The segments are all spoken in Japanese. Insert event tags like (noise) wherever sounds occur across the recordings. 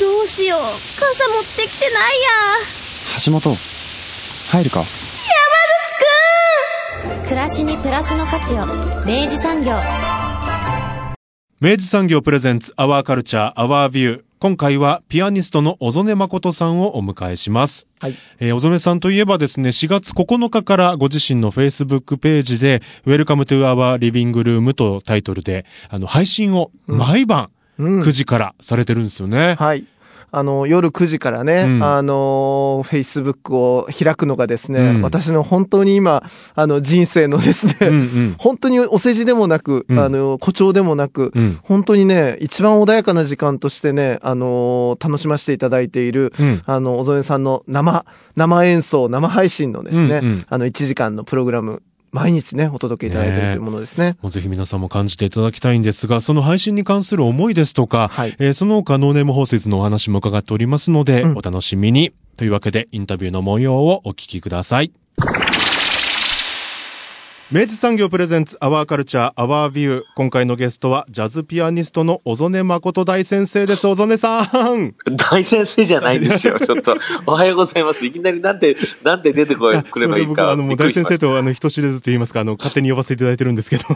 どうしよう傘持ってきてないや橋本、入るか？暮らしにプラスの価値を明治産業明治産業プレゼンツアワーカルチャーアワービュー。今回はピアニストの小曽根誠さんをお迎えします。はい。えー小曽根さんといえばですね、4月9日からご自身の Facebook ページで、Welcome to our living room とタイトルで、あの、配信を毎晩うん9時からされてるんですよね。はい。あの、夜9時からね、うん。あの、Facebook を開くのがですね、うん。私の本当に今、あの、人生のですね、うんうん。本当にお世辞でもなく、うん。あの、誇張でもなく、うん。本当にね、一番穏やかな時間としてね、あの楽しませていただいている、うん。あの、小曽根さんの生、生演奏、生配信のですね、うんうん。あの、1時間のプログラム、毎日ね、お届けいただいているというものですね。もうぜひ皆さんも感じていただきたいんですが、その配信に関する思いですとか、はいえーその他ノーネームホーセズのお話も伺っておりますので、うんお楽しみに。というわけで、インタビューの模様をお聞きください。明治産業プレゼンツアワーカルチャーアワービュー。今回のゲストはジャズピアニストの小曽根誠大先生です。小曽根さん。大先生じゃないですよ、(laughs) ちょっと。おはようございます。いきなりなんて、なんて出てこいくればいいか。あの、もう大先生とあの、人知れずと言いますか、あの、勝手に呼ばせていただいてるんですけど。(laughs)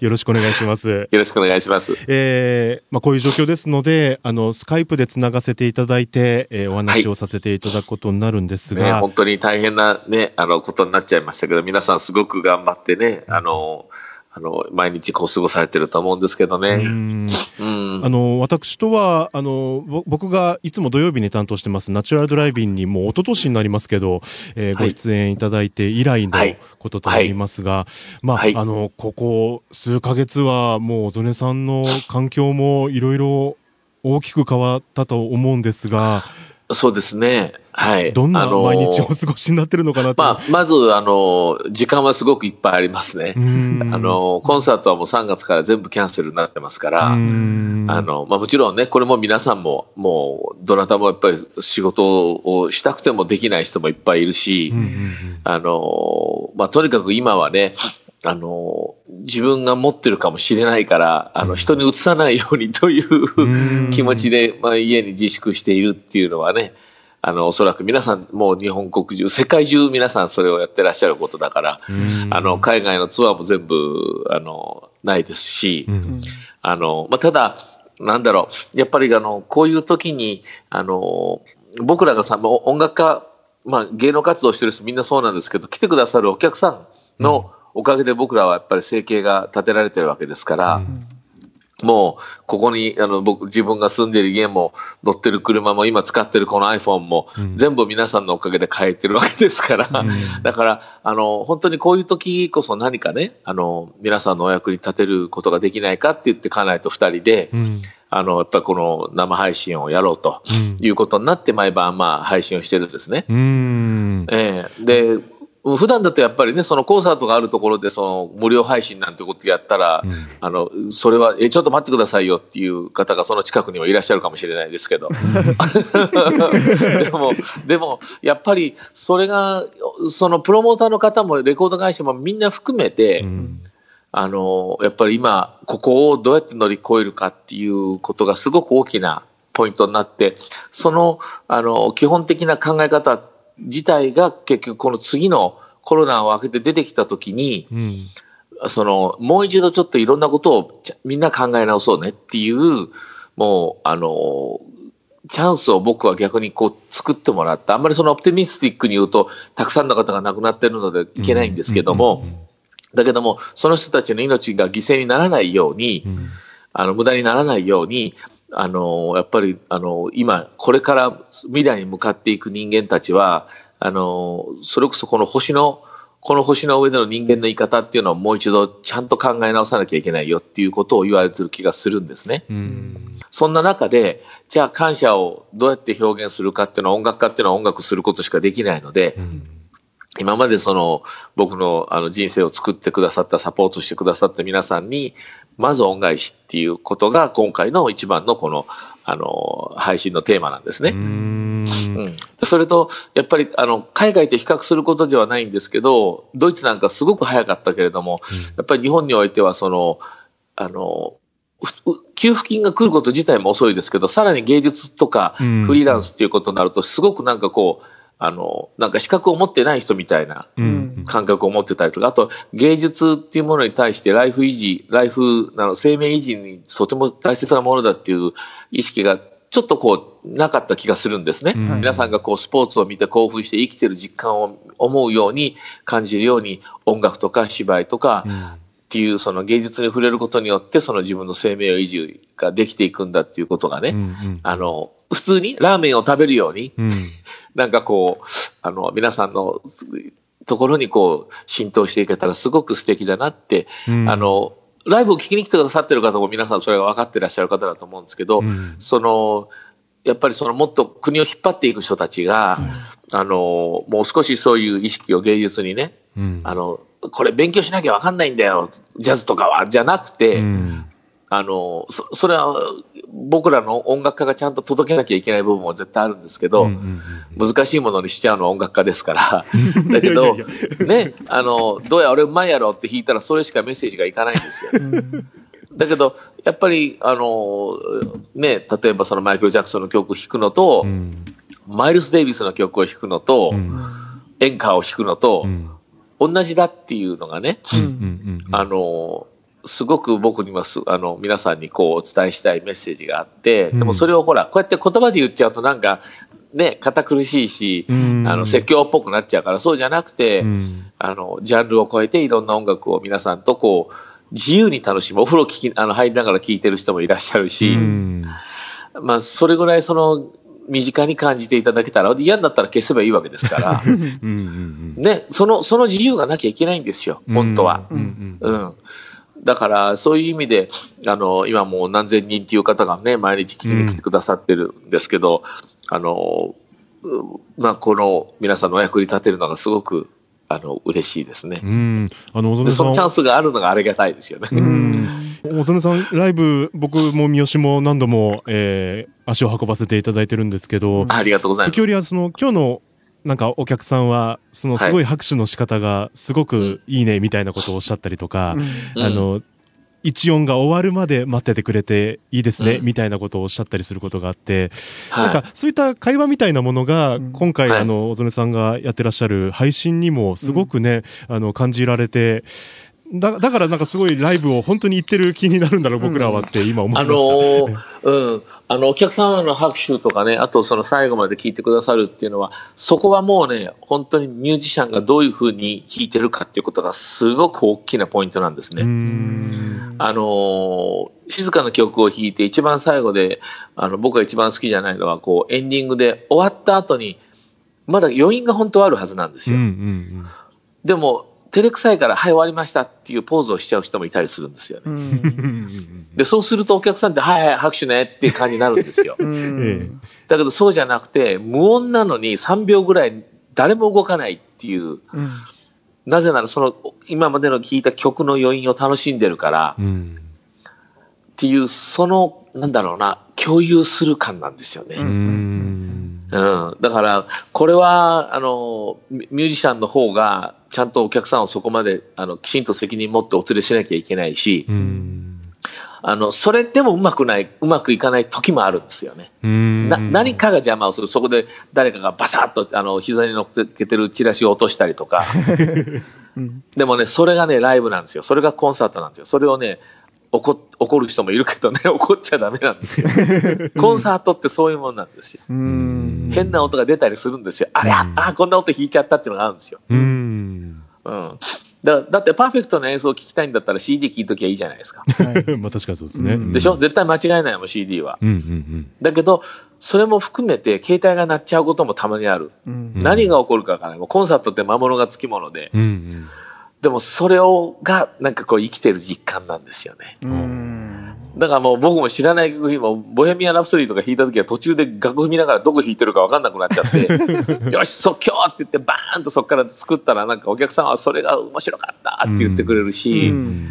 よろしくお願いします。よろしくお願いします。えーまあ、こういう状況ですので、あの、スカイプでつながせていただいて、えーお話をさせていただくことになるんですね、が、本当に大変なね、あの、ことになっちゃいましたけど、皆さんすごく頑張ってね、あの、あの、毎日こう過ごされてると思うんですけどうね。ん。うん。あの、私とは、あの、ぼ僕がいつも土曜日に担当してます、ナチュラルドライビンにもう一昨年になりますけど、えーはい。ご出演いただいて以来のはい。こととなりますが、まあ、はい。あの、ここ数ヶ月はもう、小曽根さんの環境もいろいろ大きく変わったと思うんですが、そうですね。はい。どんな毎日をお過ごしになってるのかなと。まあ、まず、あの、時間はすごくいっぱいありますねう。ん (laughs) あの、コンサートはもう3月から全部キャンセルになってますから、うんあの、まあ、もちろんね、これも皆さんも、もう、どなたもやっぱり仕事をしたくてもできない人もいっぱいいるし、あの、まあ、とにかく今はね、あの、自分が持ってるかもしれないから、あの、人に移さないようにというん。う気持ちで、まあ、家に自粛しているっていうのはね、あの、おそらく皆さん、もう日本国中、世界中皆さんそれをやってらっしゃることだから、うん。あの、海外のツアーも全部、あの、ないですし、うん。あの、まあ、ただ、なんだろう、やっぱりあの、こういう時に、あの、僕らがさ、音楽家、まあ、芸能活動してる人みんなそうなんですけど、来てくださるお客さんのおかげで僕らはやっぱり生計が立てられてるわけですから、もう、ここに、あの、僕、自分が住んでる家も、乗ってる車も、今使ってるこの iPhone も、うん。全部皆さんのおかげで買えてるわけですから、うん。(laughs) だから、あの、本当にこういう時こそ何かね、あの、皆さんのお役に立てることができないかって言って、家内と二人で、うん。あの、やっぱりこの生配信をやろうとうん。いうことになって、毎晩、まあ、配信をしてるんですね。うん。ええ。で、普段だとやっぱりね、そのコンサートがあるところで、その無料配信なんてことやったら、うん。あの、それは、え、ちょっと待ってくださいよっていう方がその近くにはいらっしゃるかもしれないですけど。(laughs) でも、でも、やっぱり、それが、そのプロモーターの方もレコード会社もみんな含めて、うん。あの、やっぱり今、ここをどうやって乗り越えるかっていうことがすごく大きなポイントになって、その、あの、基本的な考え方自体が結局この次のコロナを明けて出てきたときに、うん。その、もう一度ちょっといろんなことをみんな考え直そうねっていう、もう、あの、チャンスを僕は逆にこう作ってもらった。あんまりそのオプティミスティックに言うと、たくさんの方が亡くなってるのでいけないんですけども、だけども、その人たちの命が犠牲にならないように、うん。あの、無駄にならないように、あの、やっぱり、あの、今、これから未来に向かっていく人間たちは、あの、それこそこの星のこの星の上での人間の言い方っていうのをもう一度ちゃんと考え直さなきゃいけないよっていうことを言われてる気がするんですね。うん。そんな中で、じゃあ感謝をどうやって表現するかっていうのは音楽家っていうのは音楽することしかできないので、今までその僕のあの人生を作ってくださった、サポートしてくださった皆さんに、まず恩返しっていうことが今回の一番のこの、あの、配信のテーマなんですね。うん。うんそれと、やっぱりあの海外と比較することではないんですけど、ドイツなんかすごく早かったけれども、やっぱり日本においてはその、あの、ふ給付金が来ること自体も遅いですけど、さらに芸術とかうんフリーランスっていうことになると、すごくなんかこう、あの、なんか資格を持ってない人みたいなうん。感覚を持ってたりとか、あと芸術っていうものに対してライフ維持、ライフ、あの生命維持にとても大切なものだっていう意識がちょっとこう、なかった気がするんですね。うん皆さんがこう、スポーツを見て興奮して生きてる実感を思うように感じるように、音楽とか芝居とかっていう、その芸術に触れることによって、その自分の生命維持ができていくんだっていうことがね、うん。あの、普通にラーメンを食べるように、うん。(laughs) なんかこう、あの、皆さんのところにこう、浸透していけたらすごく素敵だなって、うん。あ、の、ライブを聞きに来てくださってる方も皆さんそれが分かってらっしゃる方だと思うんですけど、うん。その、やっぱりそのもっと国を引っ張っていく人たちが、あの、もう少しそういう意識を芸術にね、うん。あの、これ勉強しなきゃ分かんないんだよ、ジャズとかは、じゃなくて、うんあの、そそれは僕らの音楽家がちゃんと届けなきゃいけない部分も絶対あるんですけど、うんうん難しいものにしちゃうのは音楽家ですから。(laughs) だけど、ね、あの、どうや俺うまいやろって弾いたらそれしかメッセージがいかないんですよ。だけど、やっぱり、あの、ね、例えばそのマイケル・ジャクソンの曲を弾くのと、うん。マイルス・デイビスの曲を弾くのと、うん。演歌を弾くのとう、ん。同じだっていうのがね、あの、すごく僕にはすあの皆さんにこうお伝えしたいメッセージがあって、でもそれをほら、こうやって言葉で言っちゃうとなんか、ね、堅苦しいし、うんあの説教っぽくなっちゃうから、そうじゃなくて、うんあの、ジャンルを超えていろんな音楽を皆さんとこう、自由に楽しむ。お風呂聞き、あの、入りながら聴いてる人もいらっしゃるし、うんまあ、それぐらいその、身近に感じていただけたら、嫌になったら消せばいいわけですから、(laughs) うんうんね、その、その自由がなきゃいけないんですよ、うん本当は。うんうんうん。だから、そういう意味で、あの、今もう何千人っていう方がね、毎日聞きに来てくださってるんですけど、あの、うまあ、この皆さんのお役に立てるのがすごく、あの、嬉しいですねう。んあのそのチャンスがあるのがありがたいですよね。小曽根さんライブ僕も三好も何度も、えー足を運ばせていただいてるんですけど、ありがとうございます時。折はその今日のなんかお客さんはそのすごい拍手の仕方がすごくいいねみたいなことをおっしゃったりとか、うん。あの一音が終わるまで待っててくれていいですね、うん。みたいなことをおっしゃったりすることがあって、はい。なんかそういった会話みたいなものがうん。今回、はい。あの小曽根さんがやってらっしゃる配信にもすごくね、あの感じられてだだからなんかすごいライブを本当に行ってる気になるんだろう僕らはって今思いあました。のーうん。あの、お客様の拍手とかね、あとその最後まで聞いてくださるっていうのは、そこはもうね、本当にミュージシャンがどういうふうに弾いてるかっていうことがすごく大きなポイントなんですうね。んあのー静かな曲を弾いて一番最後で、あの、僕が一番好きじゃないのは、こう、エンディングで終わった後に、まだ余韻が本当はあるはずなんですうんうよ。んでも、照れくさいから、はい、終わりましたっていうポーズをしちゃう人もいたりするんですよね。うん。うん。で、そうするとお客さんって、はいはい、拍手ねっていう感じになるんですよ。えだけどそうじゃなくて、無音なのに3秒ぐらい誰も動かないっていう、なぜならその今までの聴いた曲の余韻を楽しんでるからえうん。っていう、その、なんだろうな、共有する感なんですよね。ううん。ん。だから、これは、あの、ミミュージシャンの方が、ちゃんとお客さんをそこまで、あの、きちんと責任持ってお連れしなきゃいけないし、うん。あの、それでもうまくない、うまくいかない時もあるんですよね。うん。な何かが邪魔をする、そこで誰かがバサッとあの膝に乗っけてるチラシを落としたりとか、(laughs) でもね、それがね、ライブなんですよ、それがコンサートなんですよ、それをね、怒怒る人もいるけどね、(laughs) 怒っちゃだめなんですよ、(laughs) コンサートってそういうもんなんですよ、変な音が出たりするんですよ、あれ、ああ、こんな音弾いちゃったっていうのがあるんですよ。うんうん、だだってパーフェクトな演奏を聴きたいんだったら CD 聴いときゃいいじゃないですか。(laughs) まあ確かにそうですね。うんでしょ？絶対間違いないもん、CD は。うんうんだけど、それも含めて携帯が鳴っちゃうこともたまにある。うんうん何が起こるかわからない。もうコンサートって魔物がつきもので。うん。うんでもそれをがなんかこう生きてる実感なんですよね。うんだからもう僕も知らない曲もボヘミアン・ラプソディとか弾いた時は途中で楽譜見ながらどこ弾いてるか分かんなくなっちゃって (laughs) よし即興って言ってバーンとそこから作ったらなんかお客さんはそれが面白かったって言ってくれるし、うん。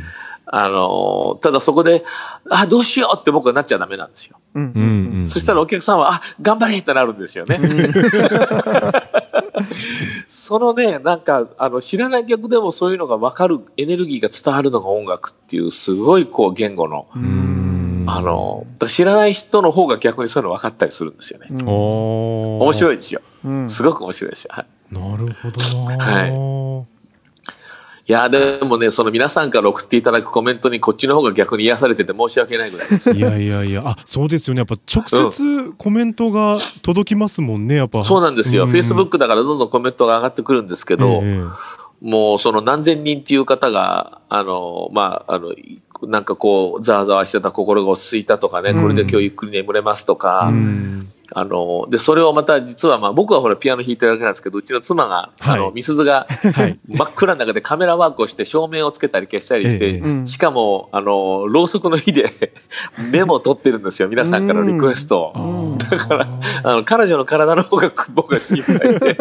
あのただそこであどうしようって僕はなっちゃダメなんですよ、うん。うん。うん。そしたらお客さんはあ頑張れってなるんですよね、(laughs) そのねなんかあの知らない曲でもそういうのが分かるエネルギーが伝わるのが音楽っていうすごいこう言語のうん。あの、知らない人の方が逆にそういうの分かったりするんですよね。うんお面白い。いですよ。うんすごく面白いですよ。はい、なるほどな。はいいや、でもね、その皆さんから送っていただくコメントにこっちの方が逆に癒されてて申し訳ないぐらいです。いやいやいや、あ、そうですよね。やっぱ直接コメントが届きますもんね、やっぱ。そうなんですよ。うん Facebook だからどんどんコメントが上がってくるんですけど、えもうその何千人っていう方が、あの、まあ、あの、なんかこう、ざわざわしてた心が落ち着いたとかね、うんこれで今日ゆっくり眠れますとえか、うんあの、で、それをまた実はまあ僕はほらピアノ弾いてるだけなんですけど、うちの妻が、あの、はいみすずがはい。真っ暗の中でカメラワークをして照明をつけたり消したりして、しかも、あの、ろうそくの火で (laughs) メモを取ってるんですよ。皆さんからのリクエストだから、あの彼女の体の方が僕は心配で。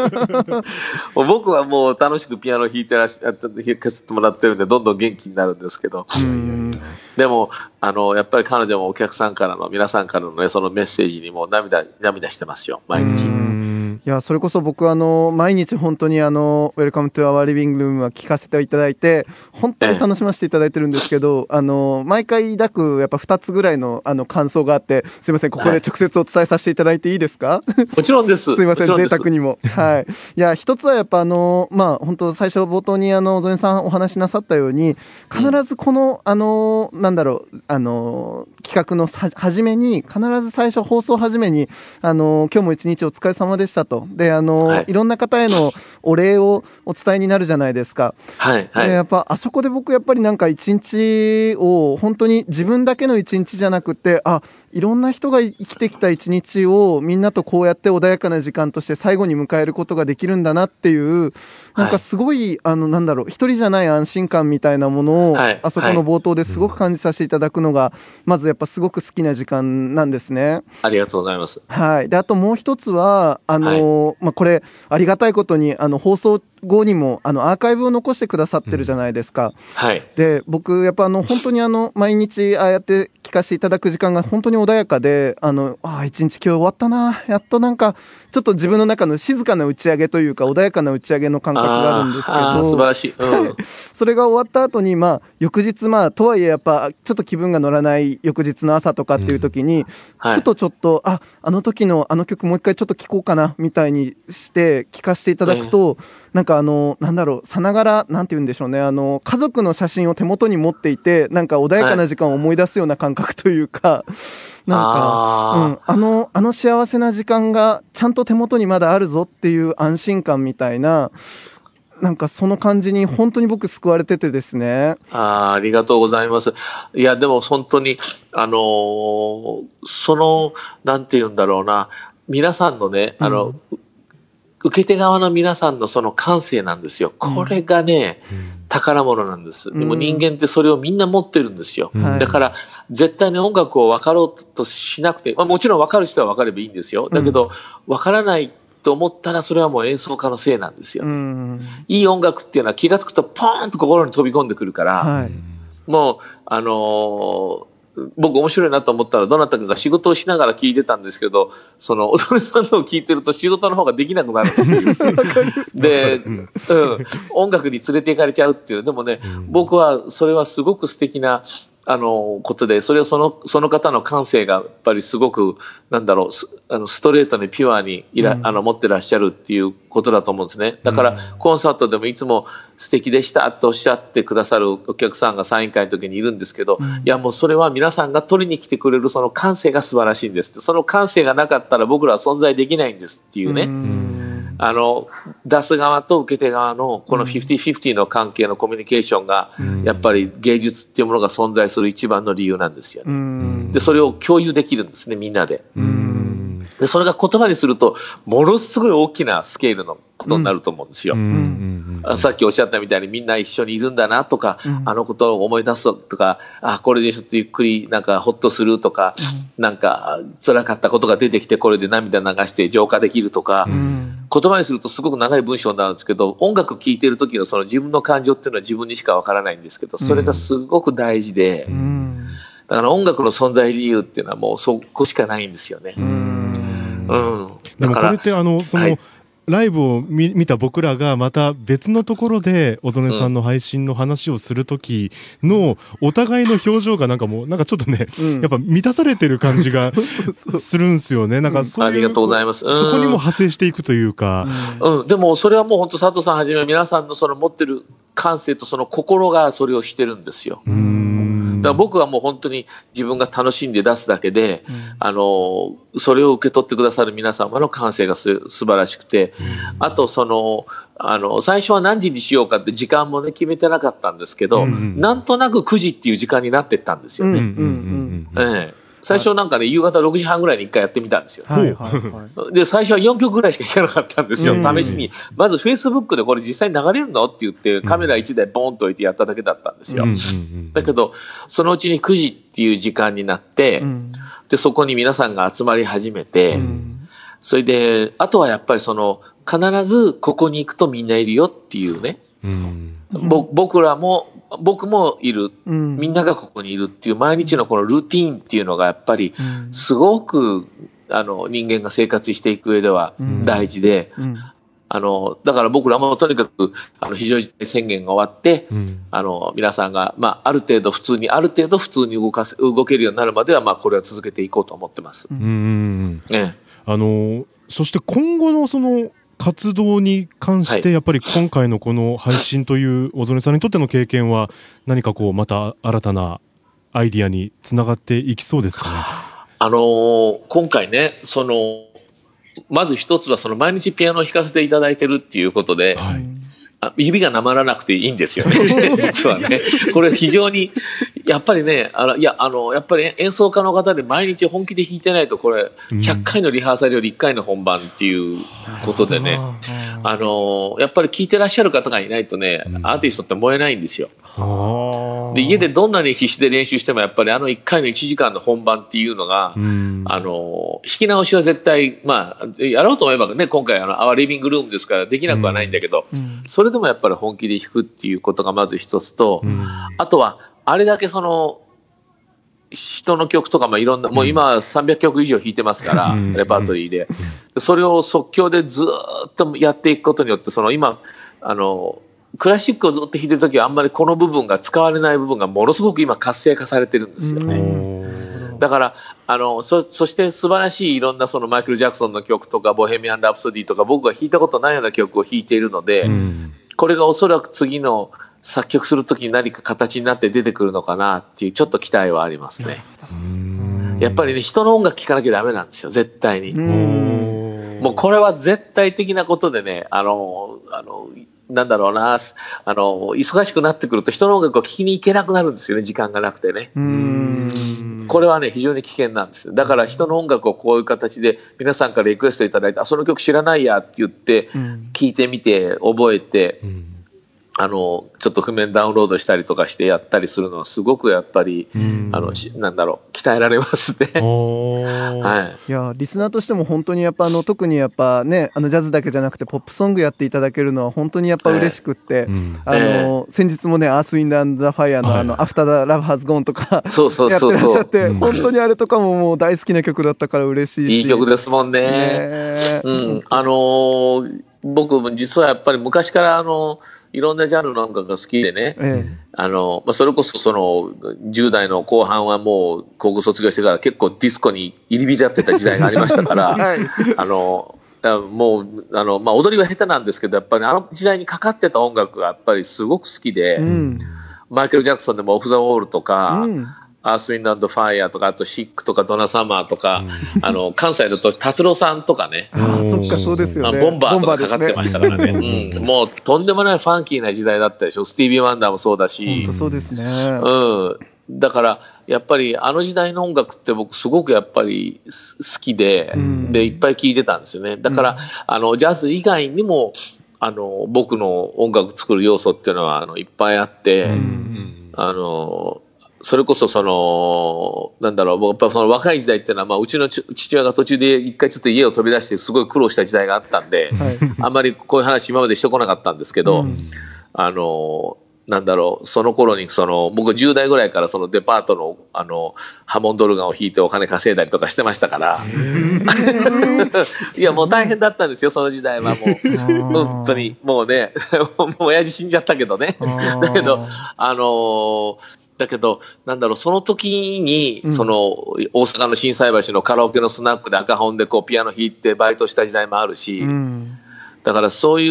(laughs) 僕はもう楽しくピアノ弾いてらっしゃって弾かせてもらってるんでどんどん元気になるんですけど。うん。でもあのやっぱり彼女もお客さんからの皆さんからのねそのメッセージにも涙涙してますよ毎日。うんいや、それこそ僕あの、毎日本当にあの、Welcome to our living room は聞かせていただいて、本当に楽しませていただいてるんですけど、(laughs) あの、毎回抱くやっぱ2つぐらいのあの感想があって、すいません、ここで直接お伝えさせていただいていいですか？もちろんです。(laughs) すいません、贅沢にも。(laughs) はい。いや、一つはやっぱあの、まあ、本当最初冒頭にあの、ゾネさんお話しなさったように、必ずこの、あの、なんだろう、あの、企画のさ初めに、必ず最初放送初めに、あの、今日も一日お疲れ様でしたと。で、あの、はいい、ろんな方へのお礼をお伝えになるじゃないですか。はいはいでやっぱあそこで僕やっぱりなんか一日を本当に自分だけの一日じゃなくてあいろんな人が生きてきた一日をみんなとこうやって穏やかな時間として最後に迎えることができるんだなっていうなんかすごい、あのなんだろう一人じゃない安心感みたいなものを、はいあそこの冒頭ですごく感じさせていただくのが、まずやっぱすごく好きな時間なんですね。ありがとうございます。はい。で、あともう一つは、あのーまあ、これ、ありがたいことに、あの、放送後にも、あの、アーカイブを残してくださってるじゃないですか。はい。で、僕、やっぱあの、本当にあの、(laughs) 毎日、ああやって聞かせていただく時間が本当に穏やかで、あの、ああ、一日今日終わったな。やっとなんか、ちょっと自分の中の静かな打ち上げというか、穏やかな打ち上げの感覚があるんですけあーあー素晴ど、らしい。うん。(laughs) それが終わった後に、まあ、翌日、まあ、とはいえやっぱ、ちょっと気分が乗らない翌日の朝とかっていう時に、はいふとちょっと、あ、あの時のあの曲もう一回ちょっと聴こうかな、みたいにして聴かせていただくと、なんかあの、なんだろう、さながら、なんて言うんでしょうね、あの、家族の写真を手元に持っていて、なんか穏やかな時間を思い出すような感覚というか、なんか、あうん、あの、あの幸せな時間がちゃんと手元にまだあるぞっていう安心感みたいな、なんかその感じに本当に僕救われててですね。あーありがとうございます。いや、でも本当に、あのーその、なんて言うんだろうな、皆さんのね、あの、う受け手側の皆さんのその感性なんですよ。これがね、宝物なんです。でもうん人間ってそれをみんな持ってるんですよ。うんはいだから、絶対に音楽を分かろうとしなくて、まあ、もちろん分かる人は分かればいいんですよ。だけど、分からないと思ったら、それはもう演奏家のせいなんですよ。うん。いい音楽っていうのは気がつくと、ポーンと心に飛び込んでくるから、はい。もう、あのー僕面白いなと思ったら、どなたかが仕事をしながら聞いてたんですけど、その、踊りさんのを聞いてると仕事の方ができなくなるっていう。で、うん、音楽に連れて行かれちゃうっていう。でもね、僕はそれはすごく素敵な、あの、ことで、それをその、その方の感性がやっぱりすごく、なんだろう、すあのストレートにピュアにいら、あの、持ってらっしゃるっていうことだと思うんですね。だから、コンサートでもいつも素敵でしたとおっしゃってくださるお客さんがサイン会の時にいるんですけど、いや、もうそれは皆さんが取りに来てくれるその感性が素晴らしいんです。その感性がなかったら僕らは存在できないんですっていうね。うんあの、出す側と受け手側のこの50-50の関係のコミュニケーションが、やっぱり芸術っていうものが存在する一番の理由なんですようね。んで、それを共有できるんですね、みんなで。うん。で、それが言葉にすると、ものすごい大きなスケールのことになると思うんですよ。さっきおっしゃったみたいにみんな一緒にいるんだなとか、うん。あのことを思い出すとか、あ、これでちょっとゆっくりなんかほっとするとか、なんか辛かったことが出てきてこれで涙流して浄化できるとか、うん。言葉にするとすごく長い文章になるんですけど、音楽聴いてる時のその自分の感情っていうのは自分にしかわからないんですけど、それがすごく大事で、うん。だから音楽の存在理由っていうのはもうそこしかないんですよね。うんうん。でもこれってあの、その、はいライブを見見た僕らがまた別のところで小曽根さんの配信の話をするときのお互いの表情がなんかもうなんかちょっとね、うんやっぱ満たされてる感じがするんですよね。なんかそう。ありがとうございますうんそこにも派生していくというか。うん、でもそれはもう本当佐藤さんはじめ皆さんのその持ってる感性とその心がそれをしてるんですよ。うーんだから僕はもう本当に自分が楽しんで出すだけで、あの、それを受け取ってくださる皆様の感性がす素晴らしくて、あとその、あの、最初は何時にしようかって時間もね、決めてなかったんですけど、うん。うんなんとなく9時っていう時間になってったんですよね。うんうんうんうん。ええ最初なんかね、夕方6時半ぐらいに1回やってみたんですよ。はいはいはい。(laughs) で、最初は4曲ぐらいしか弾かなかったんですよ、うん。試しに。まず Facebook でこれ実際に流れるの？って言って、カメラ1台ボーンと置いてやっただけだったんですよ。うんうんうんだけど、そのうちに9時っていう時間になって、うん。で、そこに皆さんが集まり始めて、うん。それで、あとはやっぱりその、必ずここに行くとみんないるよっていうね、僕らも、僕もいる、うん。みんながここにいるっていう毎日のこのルーティーンっていうのがやっぱり、うん。すごく、あの、人間が生活していく上ではうん。大事で、うん。あの、だから僕らもとにかく、あの、非常事態宣言が終わって、うん。あの、皆さんが、まあ、ある程度普通に、ある程度普通に動かせ、動けるようになるまでは、まあ、これは続けていこうと思ってます。うんうんね。あのそして今後のその活動に関して、はいやっぱり今回のこの配信という小曽根さんにとっての経験は何かこうまた新たなアイディアにつながっていきそうですかね？(laughs) あのー今回ね、その、まず一つはその毎日ピアノを弾かせていただいてるっていうことで、はい。あ指がなまらなくていいんですよね、(laughs) 実はね。これ非常に、やっぱりね、あの、いや、あの、やっぱり演奏家の方で毎日本気で弾いてないと、これ、うん。100回のリハーサルより1回の本番っていうことでね、あの、やっぱり聴いてらっしゃる方がいないとね、うん。アーティストって燃えないんですよ。はあ。で、家でどんなに必死で練習しても、やっぱりあの1回の1時間の本番っていうのが、うん。あの、弾き直しは絶対、まあ、やろうと思えばね、今回、あの、アワーリビングルームですからできなくはないんだけど、うん。それでもやっぱり本気で弾くっていうことがまず一つと、うん。あとは、あれだけその、人の曲とか、まあ、いろんな、もう今300曲以上弾いてますから、うん。レパートリーで。それを即興でずーっとやっていくことによって、その今、あの、クラシックをずっと弾いてるときはあんまりこの部分が使われない部分がものすごく今活性化されてるんですようね。ん。だから、あの、そ、そして素晴らしいいろんなそのマイケル・ジャクソンの曲とか、ボヘミアン・ラプソディとか、僕が弾いたことないような曲を弾いているので、うん。これがおそらく次の作曲するときに何か形になって出てくるのかなっていう、ちょっと期待はありますね。うん。やっぱりね、人の音楽聴かなきゃダメなんですよ、絶対に。うん。もうこれは絶対的なことでね、あの、あの、なんだろうな、あの、忙しくなってくると人の音楽を聴きに行けなくなるんですよね、時間がなくてね。うん。これはね、非常に危険なんです。だから人の音楽をこういう形で皆さんからリクエストいただいて、あ、その曲知らないやって言って、うん。聞いてみて、覚えて、うんあの、ちょっと譜面ダウンロードしたりとかしてやったりするのはすごくやっぱり、うんあの、しなんだろう、鍛えられますね。(laughs) はい。いやリスナーとしても本当にやっぱあの特にやっぱねあのジャズだけじゃなくてポップソングやっていただけるのは本当にやっぱ嬉しくって、うんあの先日もね「アース・ウィンド・アンダ・ファイアの」はいあの「アフター・ザ・ラブ・ハズ・ゴーン」とかそうそうやってそうそう。らっしゃってうん本当にあれとかももう大好きな曲だったから嬉しいしいい曲ですもんね。ねうん。あのー僕も実はやっぱり昔からあの、いろんなジャンルの音楽が好きでね、えあの、まあ、それこそその、10代の後半はもう高校卒業してから結構ディスコに入り浸ってた時代がありましたかえら、(laughs) はい。あの、あもう、あの、まあ、踊りは下手なんですけど、やっぱりあの時代にかかってた音楽がやっぱりすごく好きで、うん。マイケル・ジャクソンでもオフ・ザ・ウォールとか、うんアースウィンドファイヤーとか、あとシックとかドナサマーとか、あの、関西だと達郎さんとかね、ああ、そっか、そうですよね。あボンバーとかかかってましたからね。ボンバーですうん、もうとんでもないファンキーな時代だったでしょ。スティービー・ワンダーもそうだし本当。そうですね。うん。だから、やっぱりあの時代の音楽って僕すごくやっぱりす好きで、うんで、いっぱい聴いてたんですよね。だから、うんあの、ジャズ以外にも、あの、僕の音楽作る要素っていうのは、あの、いっぱいあって、あの、それこそその、なんだろう、僕やっぱその若い時代っていうのは、まあ、うちのち父親が途中で一回ちょっと家を飛び出してすごい苦労した時代があったんで、はい。あんまりこういう話今までしてこなかったんですけど、うんあの、なんだろう、その頃に、その、僕10代ぐらいからそのデパートの、あの、ハモンドルガンを弾いてお金稼いだりとかしてましたから、(laughs) いや、もう大変だったんですよ、その時代はもう。本当に、もうね、(laughs) もう親父死んじゃったけどね。だけど、あのーだけど、なんだろう、その時に、うんその、大阪の心斎橋のカラオケのスナックで赤本でこうピアノ弾いてバイトした時代もあるし、うん。だからそうい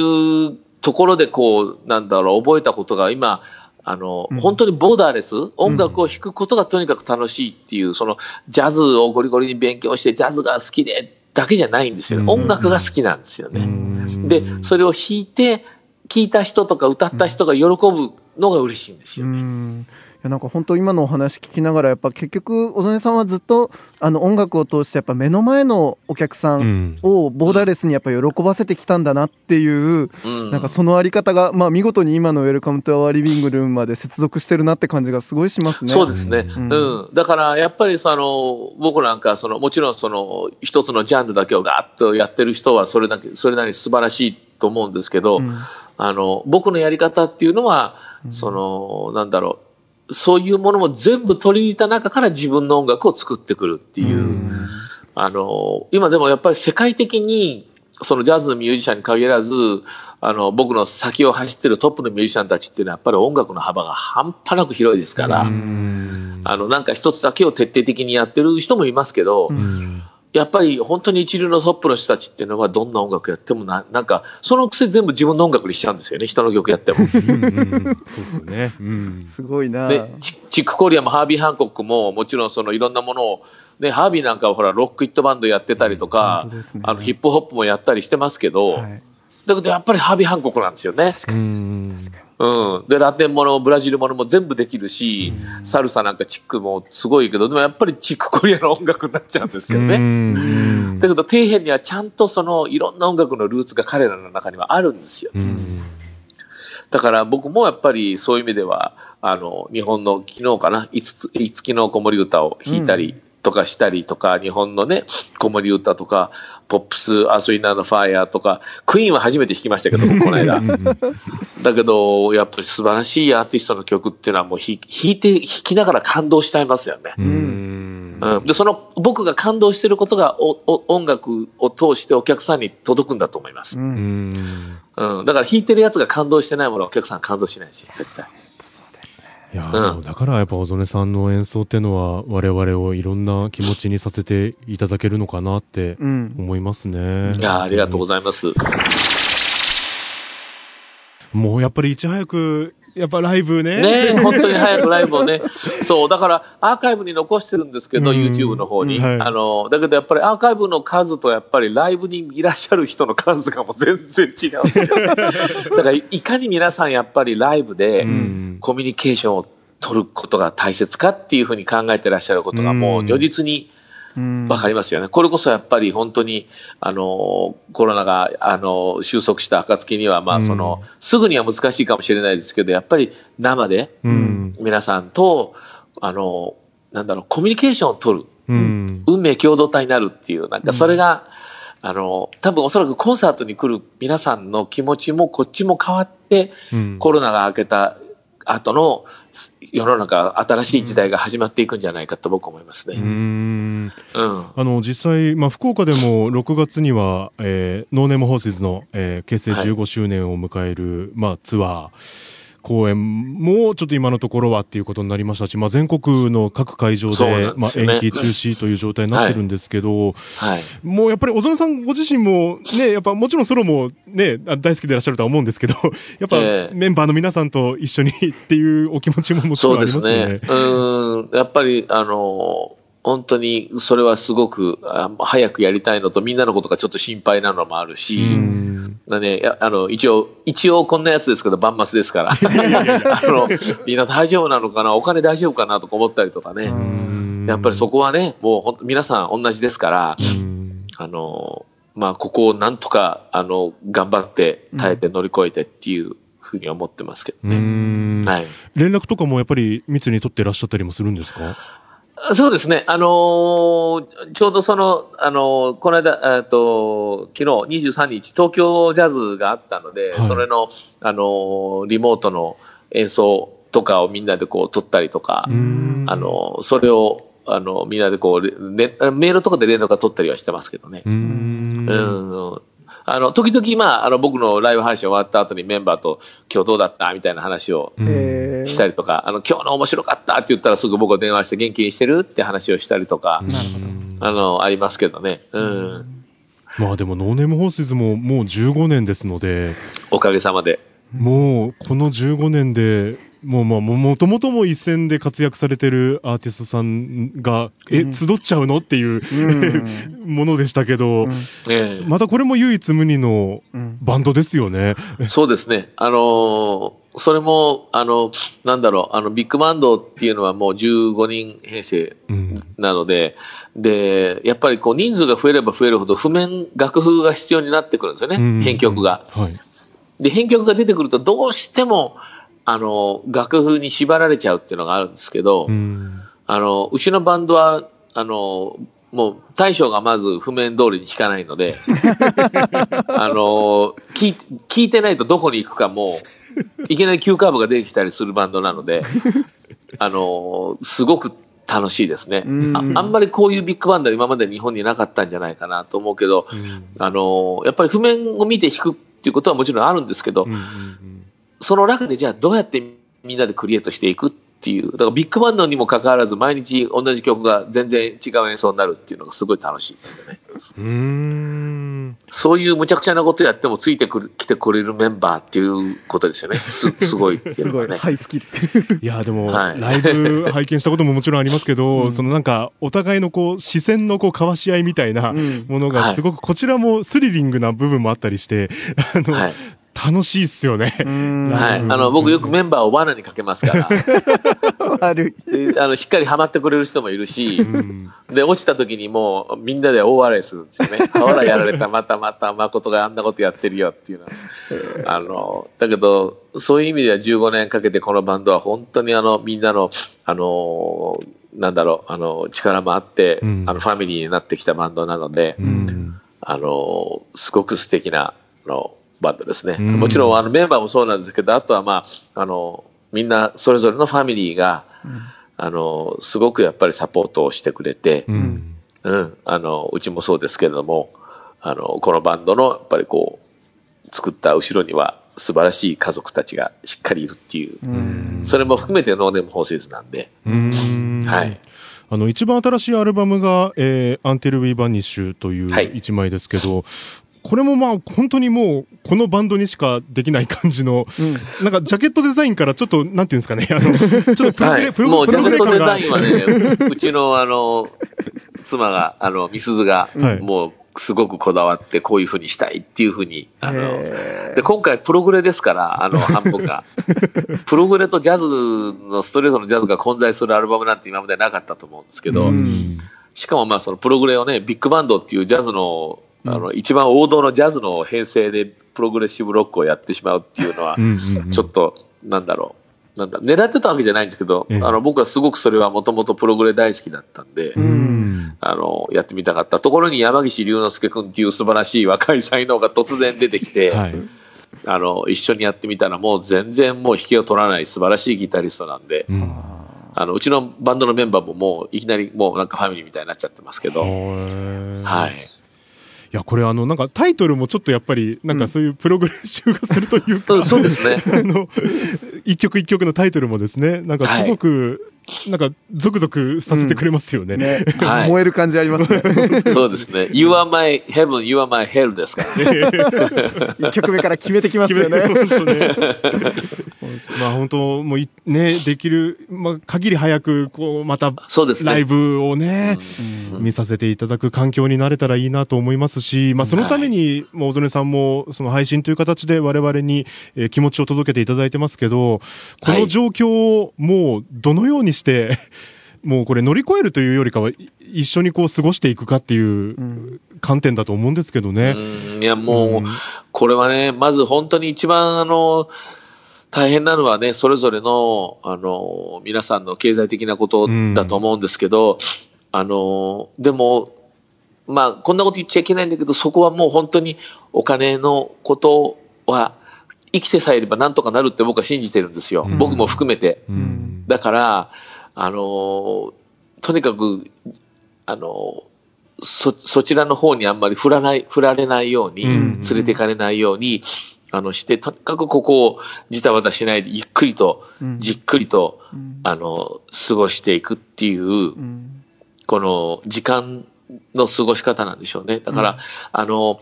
うところでこう、なんだろう、覚えたことが今、あの、うん本当にボーダーレス、音楽を弾くことがとにかく楽しいっていう、その、ジャズをゴリゴリに勉強して、ジャズが好きで、だけじゃないんですよね。うん音楽が好きなんですよね。ねで、それを弾いて、聴いた人とか歌った人が喜ぶのが嬉しいんですうよ。ん。いやなんか本当今のお話聞きながらやっぱ結局小曽根さんはずっとあの音楽を通してやっぱ目の前のお客さんをボーダーレスにやっぱ喜ばせてきたんだなっていう、うん。なんかそのあり方が、まあ、見事に今の「ウェルカム・トゥ・アワー・リビング・ルーム」まで接続してるなって感じがすごいしますね。そうですね、ううんん。だからやっぱりその僕なんかその、もちろんその一つのジャンルだけをガーッとやってる人はそれだけそれなりに素晴らしいと思うんですけど、うん。あの僕のやり方っていうのは、うん。そのなんだろう、そういうものも全部取り入れた中から自分の音楽を作ってくるっていう。うん。あの今でもやっぱり世界的にそのジャズのミュージシャンに限らずあの僕の先を走ってるトップのミュージシャンたちっていうのはやっぱり音楽の幅が半端なく広いですから、あのなんか一つだけを徹底的にやってる人もいますけど、うんやっぱり本当に一流のトップの人たちっていうのはどんな音楽やってもななんかそのくせ全部自分の音楽にしちゃうんですよね。人の曲やっても。そうですよね。うん。すごいな。でチチック・コリアもハービー・ハンコックももちろんそのいろんなものを、ね、ハービーなんかはほらロックイットバンドやってたりとか本、当ですね。あのヒップホップもやったりしてますけど、はい。だけどやっぱりハービー・ハンコックなんですよね。うんうん、でラテンものブラジルものも全部できるし、サルサなんかチックもすごいけどでもやっぱりチック・コリアの音楽になっちゃうんですけどね。ねだけど底辺にはちゃんとそのいろんな音楽のルーツが彼らの中にはあるんですよ。だから僕もやっぱりそういう意味では、あの、日本の昨日かな、いつつ、いつきの子守歌を弾いたりとかしたりとか、日本のね、子守歌とか、ポップス、アスイナーのファイヤーとか、クイーンは初めて弾きましたけど、(laughs) この間。だけど、やっぱり素晴らしいアーティストの曲っていうのはもう弾弾いて、弾きながら感動しちゃいますよね。うん。うん、でその僕が感動していることがおお音楽を通してお客さんに届くんだと思います、ううん。うん。だから弾いてるやつが感動してないものはお客さん感動しないし絶対いやうん。だからやっぱ小曽根さんの演奏ってのは我々をいろんな気持ちにさせていただけるのかなってうん。思いますね。いやありがとうございます、もうやっぱりいち早く、やっぱライブね。ねえ本当に早くライブをね。(laughs) そうだからアーカイブに残してるんですけど、うん。YouTube の方に、はい。あのだけどやっぱりアーカイブの数とやっぱりライブにいらっしゃる人の数がもう全然違うんですよ。(laughs) だからいいかに皆さんやっぱりライブで、うん。コミュニケーションを取ることが大切かっていうふうに考えてらっしゃることがもう如実にうんわかりますよね。これこそやっぱり本当に、あの、コロナが、あの、収束した暁には、まあ、その、すぐには難しいかもしれないですけど、やっぱり生でうん。皆さんと、あの、なんだろう、コミュニケーションを取る、うん。運命共同体になるっていう、なんかそれが、あの、多分おそらくコンサートに来る皆さんの気持ちもこっちも変わって、うんコロナが明けた後の世の中、新しい時代が始まっていくんじゃないかと僕は思いますうね。ん。うん。あの、実際、まあ、福岡でも6月には、えーノーネームホーセズの、えー結成はい15周年を迎える、まあ、ツアー。公演もちょっと今のところはっていうことになりましたし、まあ、全国の各会場でまあ、延期中止という状態になってるんですけど、はい。もうやっぱり小園さんご自身もね、やっぱもちろんソロもね、あ大好きでいらっしゃるとは思うんですけど、(laughs) やっぱええメンバーの皆さんと一緒にっていうお気持ちももちろんありますすよね。ね。うん、やっぱり、あの、本当にそれはすごくあ早くやりたいのと、みんなのことがちょっと心配なのもあるし、うん。だね、やあの一応、一応こんなやつですけど、万末ですから、(laughs) あのみんな大丈夫なのかな、お金大丈夫かなとか思ったりとかね、やっぱりそこはね、もう皆さん同じですから、うん。あのまあ、ここをなんとかあの頑張って耐えて乗り越えてっていうふうに思ってますけどうね。ん。はい。連絡とかもやっぱり密に取ってらっしゃったりもするんですか？そうですね、あのーちょうどその、あのーこの間、えっと昨日23日、東京ジャズがあったので、はい。それの、あのーリモートの演奏とかをみんなでこう撮ったりとか、うん。あのーそれをあのみんなでこうれれメールとかで連絡が取ったりはしてますけどね。うん。うん。あの時々、まあ、あの僕のライブ配信終わった後にメンバーと今日どうだった？みたいな話をしたりとか、あの今日の面白かったって言ったらすぐ僕が電話して元気にしてるって話をしたりとか、なるほど。うんあのありますけどね、うん、まあでもノーネームホースズももう15年ですので、おかげさまで。もうこの15年で、もうまあももともとも一線で活躍されてるアーティストさんが、え、うん。集っちゃうのっていううん。(laughs) ものでしたけど、ええ。またこれも唯一無二のうん。バンドですよね。そうですね、あのーそれも、あのなんだろうあの、ビッグバンドっていうのはもう15人編成うん。なので、でやっぱりこう人数が増えれば増えるほど、譜面、楽譜が必要になってくるんですよね、うん編曲が。はい。で、編曲が出てくると、どうしてもあの楽譜に縛られちゃうっていうのがあるんですけど、うん。あのうちのバンドはあのもう大将がまず譜面通りに弾かないので (laughs) あの聞い聞いてないとどこに行くかもういきなり急カーブが出てきたりするバンドなので (laughs) あのすごく楽しいですねうんああんまりこういうビッグバンドは今まで日本になかったんじゃないかなと思うけどあのやっぱり譜面を見て弾くっていうことはもちろんあるんですけど、その中でじゃあどうやってみんなでクリエイトしていくっていう、だからビッグバンドにもかかわらず毎日同じ曲が全然違う演奏になるっていうのがすごい楽しいですよね。うん。そういうむちゃくちゃなことやってもついてくる来てくれるメンバーっていうことですよね。す (laughs) すごいっていすごい。ハイスキル。いや、でも、はいライブ拝見したことももちろんありますけど、うんそのなんか、お互いのこう、視線のこう、交わし合いみたいなうんものが、はいすごく、こちらもスリリングな部分もあったりして、あの、はい。楽しいっすよね。うんはい。うんあの、僕よくメンバーを罠にかけますから、(laughs) 悪い。であの、しっかりハマってくれる人もいるしう、んで、落ちた時にもうみんなで大笑いするんですよね。(laughs) ほら、やられた、またまた、誠があんなことやってるよっていうのは。(laughs) あの、だけど、そういう意味では15年かけてこのバンドは本当にあの、みんなの、あの、なんだろう、あの、力もあって、うんあの、ファミリーになってきたバンドなので、うんあの、すごく素敵な、あの、バンドですね。うん。もちろん、あの、メンバーもそうなんですけど、あとはまあ、あの、みんなそれぞれのファミリーが、あの、すごくやっぱりサポートをしてくれて、うん。うん、あのうちもそうですけれどもあのこのバンドのやっぱりこう作った後ろには素晴らしい家族たちがしっかりいるっていう、うん。それも含めて No Name Horses なんで、うん。はい。あの、一番新しいアルバムが、えー、 Until We Vanish というはい。一枚ですけど、これもまあ、本当にもう、このバンドにしかできない感じの、なんか、ジャケットデザインからちょっと、なんていうんですかね、あの、ちょっとプログレ、はい、プログレジャケットデザインはね、うちのあの妻が、あの、みすずが、はい。もうすごくこだわって、こういうふうにしたいっていうふうに、あの、で、今回プログレですから、あの、半分が。(laughs) プログレとジャズの、ストレートのジャズが混在するアルバムなんて今までなかったと思うんですけど、うん。しかもまあそのプログレをね、ビッグバンドっていうジャズの、あの、一番王道のジャズの編成でプログレッシブロックをやってしまうっていうのはちょっと、なんだろう。なんだ、狙ってたわけじゃないんですけど、ええあの、僕はすごくそれはもともとプログレ大好きだったんで、うん。あの、やってみたかった。ところに山岸龍之介君っていう素晴らしい若い才能が突然出てきて、はい。あの、一緒にやってみたらもう全然もう引けを取らない素晴らしいギタリストなんで、うん。あの、うちのバンドのメンバーももういきなりもうなんかファミリーみたいになっちゃってますけど、は。いや、これあの、なんかタイトルもちょっとやっぱり、なんかそういうプログレッシブ化するというか、うん、そうですね。(laughs) あの、一曲一曲のタイトルもですね、なんかすごく、なんかゾクゾクさせてくれますよね。ね、(laughs) はい燃える感じありますね。(laughs) そうですね。You are my heaven, you are my hell ですからね。(laughs) 1曲目から決めてきますよね。本当ね。まあ本当、もういね、できる、まあ限り早く、こう、また、そうですね。ライブをね、うん見させていただく環境になれたらいいなと思いますし、まあそのために、もう小曽根さんも、その配信という形で我々に、えー気持ちを届けていただいてますけど、この状況をもうどのようにして、もうこれ乗り越えるというよりかは、い一緒にこう過ごしていくかっていううん観点だと思うんですけどね。うんいや、もう、うんこれはね、まず本当に一番、あの、大変なのはね、それぞれの、あの、皆さんの経済的なことだと思うんですけど、あの、でも、まあ、こんなこと言っちゃいけないんだけど、そこはもう本当にお金のことは、生きてさえいればなんとかなるって僕は信じてるんですよ。うん僕も含めて。うんだから、あのとにかく、あのそ、そちらの方にあんまり振らない、振られないように、うん。連れていかれないように、あの、して、とにかくここをじたばたしないで、ゆっくりと、うん。じっくりと、うん。あの、過ごしていくっていう、うん。この時間の過ごし方なんでしょうね。だから、あの、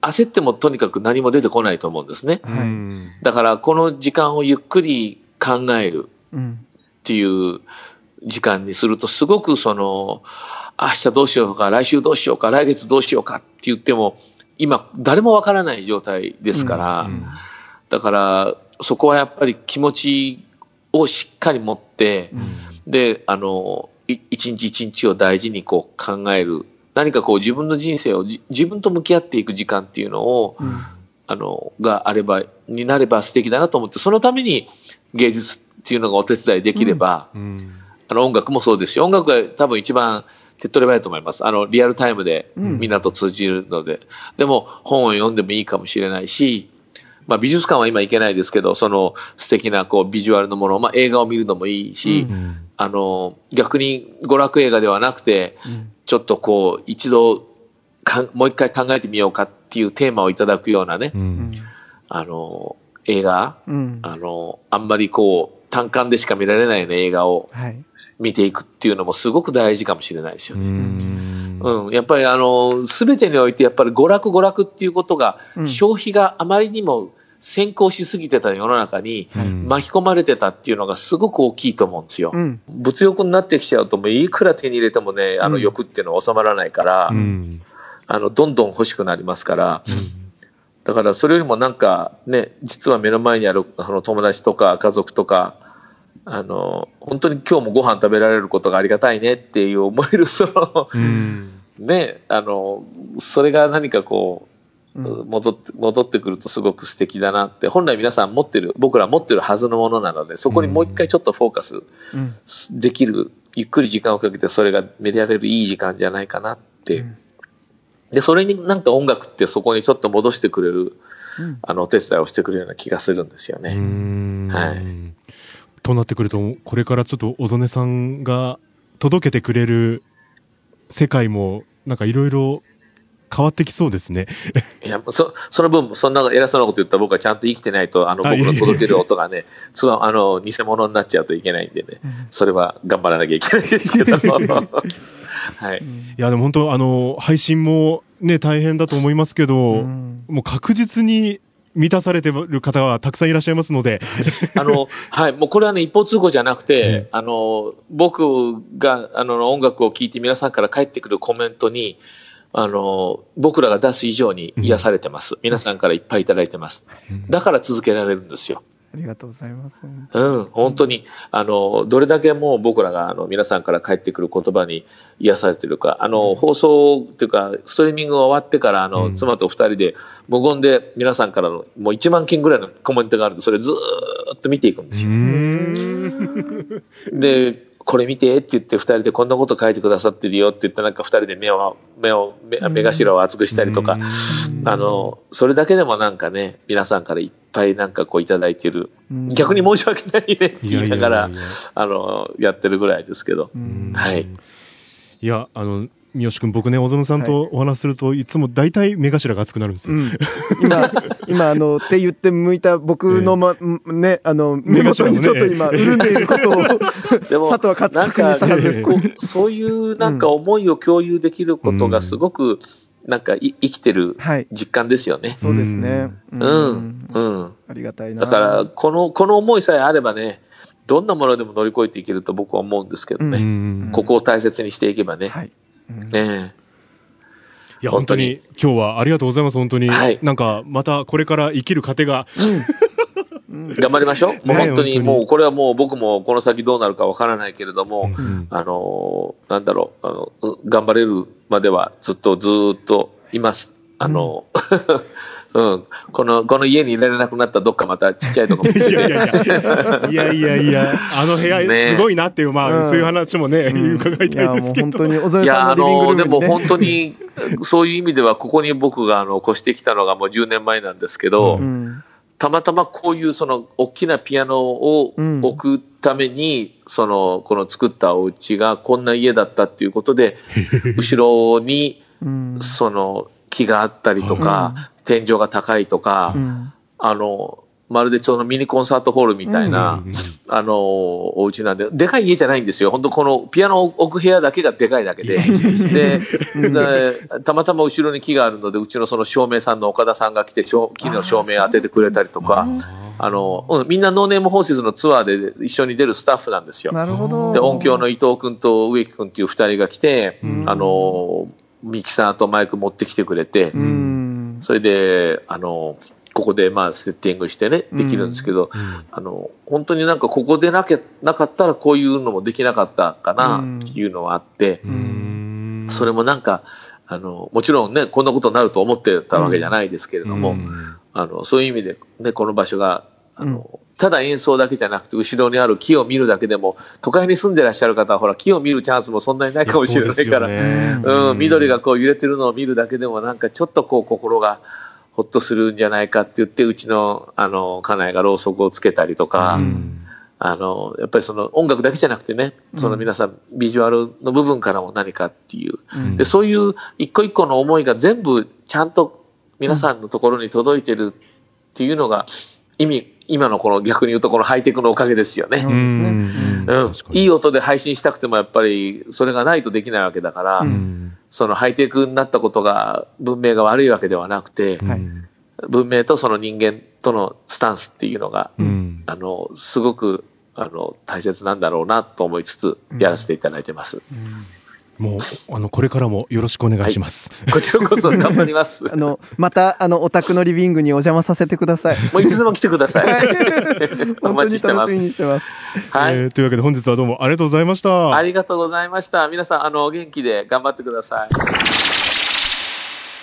焦ってもとにかく何も出てこないと思うんですね。だから、この時間をゆっくり考える。うんっていう時間にすると、すごくその、明日どうしようか、来週どうしようか、来月どうしようかって言っても、今、誰もわからない状態ですから、うんだから、そこはやっぱり気持ちをしっかり持って、で、あの、い一日一日を大事にこう考える、何かこう自分の人生をじ自分と向き合っていく時間っていうのを、うん。あの、があれば、になれば素敵だなと思って、そのために芸術っていうのがお手伝いできれば、うん。あの音楽もそうですし、音楽が多分一番手っ取り早いと思います。あの、リアルタイムでうん。みんなと通じるので。でも、本を読んでもいいかもしれないし、まあ美術館は今行けないですけど、その素敵なこうビジュアルのもの、まあ映画を見るのもいいし、うん。うんあの、逆に娯楽映画ではなくて、うん。ちょっとこう、一度かん、もう一回考えてみようかっていうテーマをいただくようなね、ううんん。あの、映画、うん。あの、あんまりこう、単館でしか見られないような映画をはい。見ていくっていうのもすごく大事かもしれないですようね。ん。うん、やっぱりあの、すべてにおいてやっぱり娯楽娯楽っていうことが、うん。消費があまりにも先行しすぎてた世の中にうん巻き込まれてたっていうのがすごく大きいと思うんですよ。うん。物欲になってきちゃうと、もういくら手に入れてもね、あのうん。欲っていうのは収まらないから、うん。あの、どんどん欲しくなりますから、うんだからそれよりもなんかね、実は目の前にあるその友達とか家族とか、あの、本当に今日もご飯食べられることがありがたいねっていう思える、その、うん。ね、あの、それが何かこう、うん。戻って、戻ってくるとすごく素敵だなって、本来皆さん持ってる、僕ら持ってるはずのものなので、そこにもう一回ちょっとフォーカスうん。できる、ゆっくり時間をかけてそれが見られるいい時間じゃないかなって。うんで、それになんか音楽ってそこにちょっと戻してくれる、うんあの、お手伝いをしてくれるような気がするんですようね。んはいとなってくると、これからちょっと小曽根さんが届けてくれる世界も、なんかいろいろ変わってきそうですね。いや、そ、その分、そんな偉そうなこと言ったら僕はちゃんと生きてないと、あの、僕の届ける音がね、つわ、あの、偽物になっちゃうといけないんでね、それは頑張らなきゃいけないですけど。(laughs) はい。いや、でも本当、あの、配信もね、大変だと思いますけど、うん。もう確実に満たされてる方はたくさんいらっしゃいますので、あの、はい、もうこれはね、一方通行じゃなくて、ええ。あの、僕が、あの、音楽を聴いて皆さんから返ってくるコメントに、あの、僕らが出す以上に癒されてます。皆さんからいっぱいいただいてます。だから続けられるんですよ。ありがとうございます。うん、本当に、あの、どれだけもう僕らが、あの、皆さんから返ってくる言葉に癒されてるか、あの、放送っていうか、ストリーミングが終わってから、あの、うん妻と二人で、無言で皆さんからの、もう1万件ぐらいのコメントがあると、それずーっと見ていくんですよ。で、これ見てって言って、二人でこんなこと書いてくださってるよって言って、なんか二人で目を、目を、目目頭を熱くしたりとか、あの、それだけでもなんかね、皆さんからいっぱいなんかこういただいてる。うん逆に申し訳ないねって言いながらあの、やってるぐらいですけど。うんはい。いや、あの、三好君、僕ね、小園さんとお話しすると、いつも大体目頭が熱くなるんですよ。うん、今、(laughs) 今、あの、って言って向いた僕のま、ね、あの、目元にちょっと今、潤んでいることを、でも (laughs) 佐藤は確なんか認したはずです。こうそういうなんか思いを共有できることがすごくなんかい生きてるはい。実感ですよね。そうですね。うん、うん。ありがたいな。だから、この、この思いさえあればね、どんなものでも乗り越えていけると僕は思うんですけどね。うんここを大切にしていけばね。はい。うん。ねいや、本当に、今日はありがとうございます、本当に。はい。なんか、またこれから生きる糧が、うん。(laughs) 頑張りましょう。もうはい本当に、もうこれはもう僕もこの先どうなるかわからないけれども、うんあの、なんだろう、あの、う頑張れるまではずっとずーっといます。あの、(laughs) うん、この、この家にいられなくなったらどっかまたちっちゃいとこ見つけいやいて。や。いや、いやいや。いや、あの部屋ね。すごいなっていう、まあ、うん。そういう話もね、うん。伺いたいや、ですけど。もう本当に、小添いや、あさんのでも本当に、そういう意味では、ここに僕があの越してきたのがもう10年前なんですけど、うん。たまたまこういうその大きなピアノをうん。置くために、その、この作ったお家がこんな家だったっていうことで、(laughs) 後ろにうん。その木があったりとか、天井が高いとか、うん。あの、まるでそのミニコンサートホールみたいな、うんあの、お家なんで、でかい家じゃないんですよ。本当このピアノを置く部屋だけがでかいだけで。で、でたまたま後ろに木があるので、うちのその照明さんの岡田さんが来て、木の照明当ててくれたりとか、あの、うん、みんなノーネームホーシズのツアーで一緒に出るスタッフなんですよ。なるほど。で、音響の伊藤君と植木君っていう二人が来て、うんあの、ミキサーとマイク持ってきてくれて、うん。それで、あの、ここでまあセッティングしてね、できるんですけど、うん。あの、本当になんかここでなきゃ、なかったらこういうのもできなかったかなっていうのはあって、うん。それもなんか、あの、もちろんね、こんなことになると思ってたわけじゃないですけれども、うん。あの、そういう意味で、ね、この場所が、あの、ただ演奏だけじゃなくて、後ろにある木を見るだけでも、都会に住んでらっしゃる方は、ほら、木を見るチャンスもそんなにないかもしれないから、うねうん、緑がこう揺れてるのを見るだけでも、なんかちょっとこう心がほっとするんじゃないかって言って、うちの、あの、家内がろうそくをつけたりとか、うんあの、やっぱりその音楽だけじゃなくてね、その皆さん、ビジュアルの部分からも何かっていう、うんで、そういう一個一個の思いが全部ちゃんと皆さんのところに届いてるっていうのが、意味、今のこの逆に言うとこのハイテクのおかげですよね。そうですねうん。いい音で配信したくてもやっぱりそれがないとできないわけだから、うん。そのハイテクになったことが文明が悪いわけではなくて、はい。文明とその人間とのスタンスっていうのが、うん。あの、すごく、あの、大切なんだろうなと思いつつ、やらせていただいてます。もう、あの、これからもよろしくお願いします。こちらこそ頑張ります。(laughs) あの、また、あの、お宅のリビングにお邪魔させてください。もういつでも来てください。(laughs) お待ちしてます楽しみ。にしてます。はい。えーというわけで本日はどうもありがとうございました。ありがとうございました。皆さん、あの、元気で頑張ってください。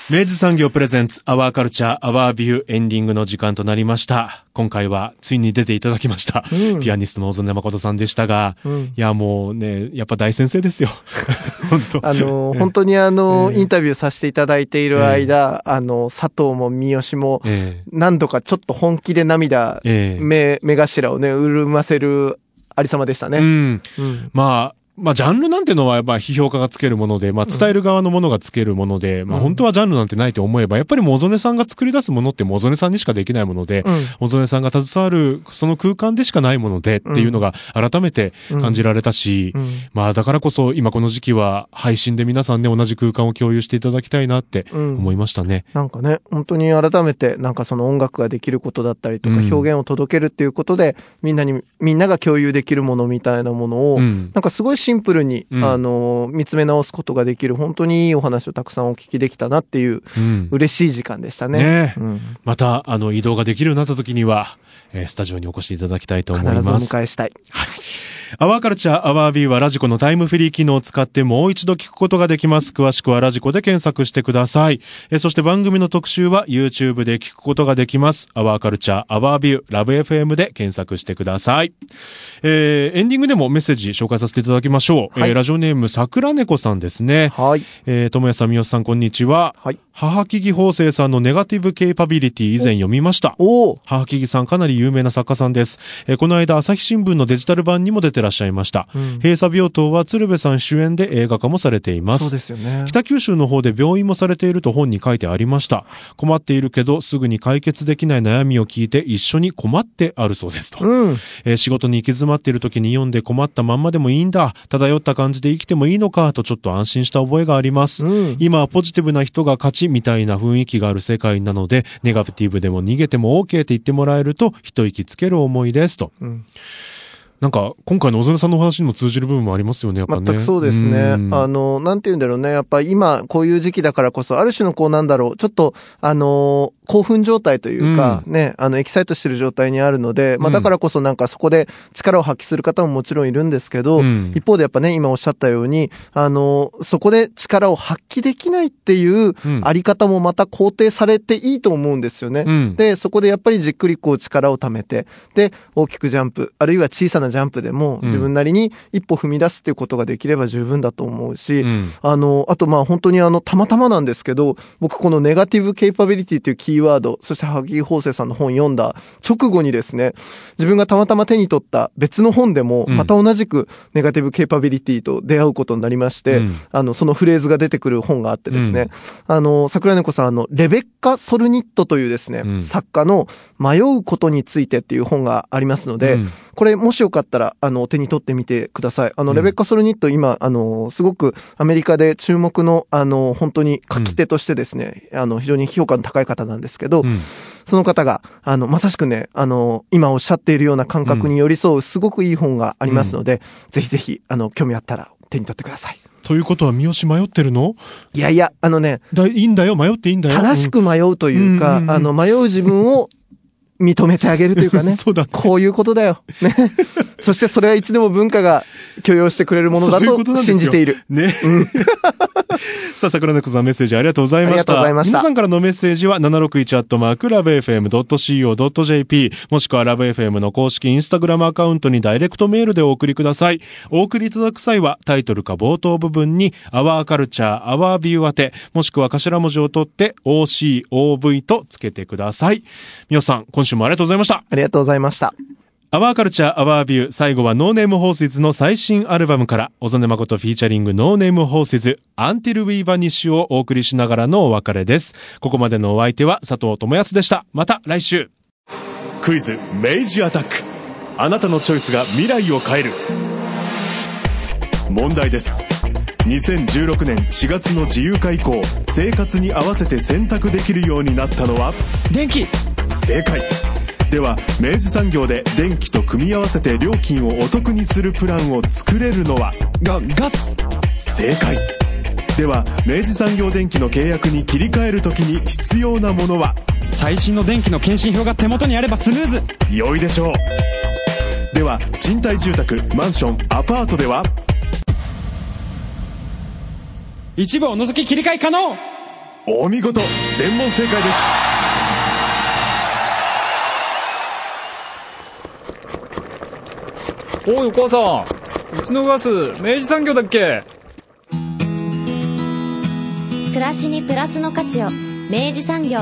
明治産業プレゼンツアワーカルチャーアワービューエンディングの時間となりました。今回はついに出ていただきました。うんピアニストの小曽根誠さんでしたが、うんいやもうね、やっぱ大先生ですよ。本当あの、本当にあの、インタビューさせていただいている間、あの、佐藤も三好も、え何度かちょっと本気で涙、目、目頭をね、潤ませるありさまでしたね。うん。うん。まあ、まあ、ジャンルなんてのは、まあ、批評家がつけるもので、まあ、伝える側のものがつけるもので、まあ、うん。本当はジャンルなんてないと思えば、やっぱりもう小曽根さんが作り出すものってもう小曽根さんにしかできないもので、うん。小曽根さんが携わるその空間でしかないものでっていうのが改めて感じられたし、うん。まあだからこそ今この時期は配信で皆さんね同じ空間を共有していただきたいなってうん。思いましたね。なんかね、本当に改めて、なんかその音楽ができることだったりとか、うん。表現を届けるっていうことで、みんなに、みんなが共有できるものみたいなものを、うん。なんかすごいシンプルに、うんあの、見つめ直すことができる、本当にいいお話をたくさんお聞きできたなっていう、うん嬉しい時間でしたね。ねえうん、またあの移動ができるようになった時には、えースタジオにお越しいただきたいと思います。迎えしたい。Our Culture Our View はラジコのタイムフリー機能を使ってもう一度聞くことができます。詳しくはラジコで検索してください。えーそして番組の特集は YouTube で聞くことができます。 Our Culture Our View LOVE FM で検索してください。えーエンディングでもメッセージ紹介させていただきましょう。はいえーラジオネーム桜猫さんですね。はい。えー、ともやさん、みよさん、こんにちは。はい。帚木蓬生さんのネガティブケイパビリティ以前読みました。おお。帚木さんかなり有名な作家さんです。えーこの間朝日新聞のデジタル版にも出ててらっしゃいました。うん閉鎖病棟は鶴瓶さん主演で映画化もされています。そうですよね。北九州の方で病院もされていると本に書いてありました。困っているけどすぐに解決できない悩みを聞いて一緒に困ってあるそうですと。うん。えー仕事に行き詰まっている時に読んで困ったまんまでもいいんだ。漂った感じで生きてもいいのかとちょっと安心した覚えがあります。うん今はポジティブな人が勝ちみたいな雰囲気がある世界なので、ネガティブでも逃げても OK って言ってもらえると一息つける思いですと。うんなんか今回の小曽根さんのお話にも通じる部分もありますよね、やっぱね。全くそうですね。んあの、なんて言うんだろうね。やっぱ今、こういう時期だからこそ、ある種のこうなんだろう、ちょっと、あのー興奮状態というか、ね、あの、エキサイトしてる状態にあるので、まあうんだからこそなんかそこで力を発揮する方ももちろんいるんですけど、うん一方でやっぱね、今おっしゃったように、あのーそこで力を発揮できないっていううんあり方もまた肯定されていいと思うんですよね。うんで、そこでやっぱりじっくりこう力を貯めて、で、大きくジャンプ、あるいは小さなジャンプでもん。自分なりに一歩踏み出すっていうことができれば十分だと思うし、うん。あの、あとまあ本当にあの、たまたまなんですけど、僕このネガティブケイパビリティっていうキーワード、そして萩井法生さんの本読んだ直後にですね、自分がたまたま手に取った別の本でも、うん。また同じくネガティブケイパビリティと出会うことになりまして、うん。あの、そのフレーズが出てくる本があってですね、あの、桜猫さん、あの、レベッカ・ソルニットというですね、うん。作家の迷うことについてっていう本がありますので、うん。これもしよかったら、あの、お手に取ってみてください。あの、うん。レベッカ・ソルニット、今、あの、すごくアメリカで注目の、あの、本当に書き手としてですね、あの、非常に評価の高い方なんですけど、うん。その方が、あの、まさしくね、あの、今おっしゃっているような感覚に寄り添う、すごくいい本がありますので、ぜひぜひ、あの、興味あったら手に取ってください。ということは三好迷ってるの？いやいや、あのね、だいいんだよ、迷っていいんだよ。正しく迷うというか、うんうんうん。あの、迷う自分を認めてあげるというかね。(laughs) そうだねこういうことだよ。ね。(laughs) そしてそれはいつでも文化が許容してくれるものだと信じている。ね。(laughs) さあ、桜猫さんメッセージありがとうございました。ありがとうございました皆さんからのメッセージは761アットマークラブ FM.co.jp もしくはラブ FM の公式インスタグラムアカウントにダイレクトメールでお送りください。お送りいただく際はタイトルか冒頭部分に Our Culture, Our View 宛て、もしくは頭文字を取って OCOV とつけてください。みよさん、今週もありがとうございました。ありがとうございました。 Our Culture Our View 最後は No Name Horses の最新アルバムから小曽根真 featuring No Name Horses Until We Vanish をお送りしながらのお別れです。ここまでのお相手は佐藤智康でした。また来週。クイズ明治アタック。あなたのチョイスが未来を変える。問題です。2016年4月の自由化以降、生活に合わせて選択できるようになったのは？電気正解。では明治産業で電気と組み合わせて料金をお得にするプランを作れるのは？がガス。正解。では明治産業電機の契約に切り替えるときに必要なものは？最新の電気の検針票が手元にあればスムーズ。良いでしょう。では賃貸住宅マンションアパートでは？一部を除き切り替え可能。お見事。全問正解ですおいお母さん。うちのガス明治産業だっけ？暮らしにプラスの価値を明治産業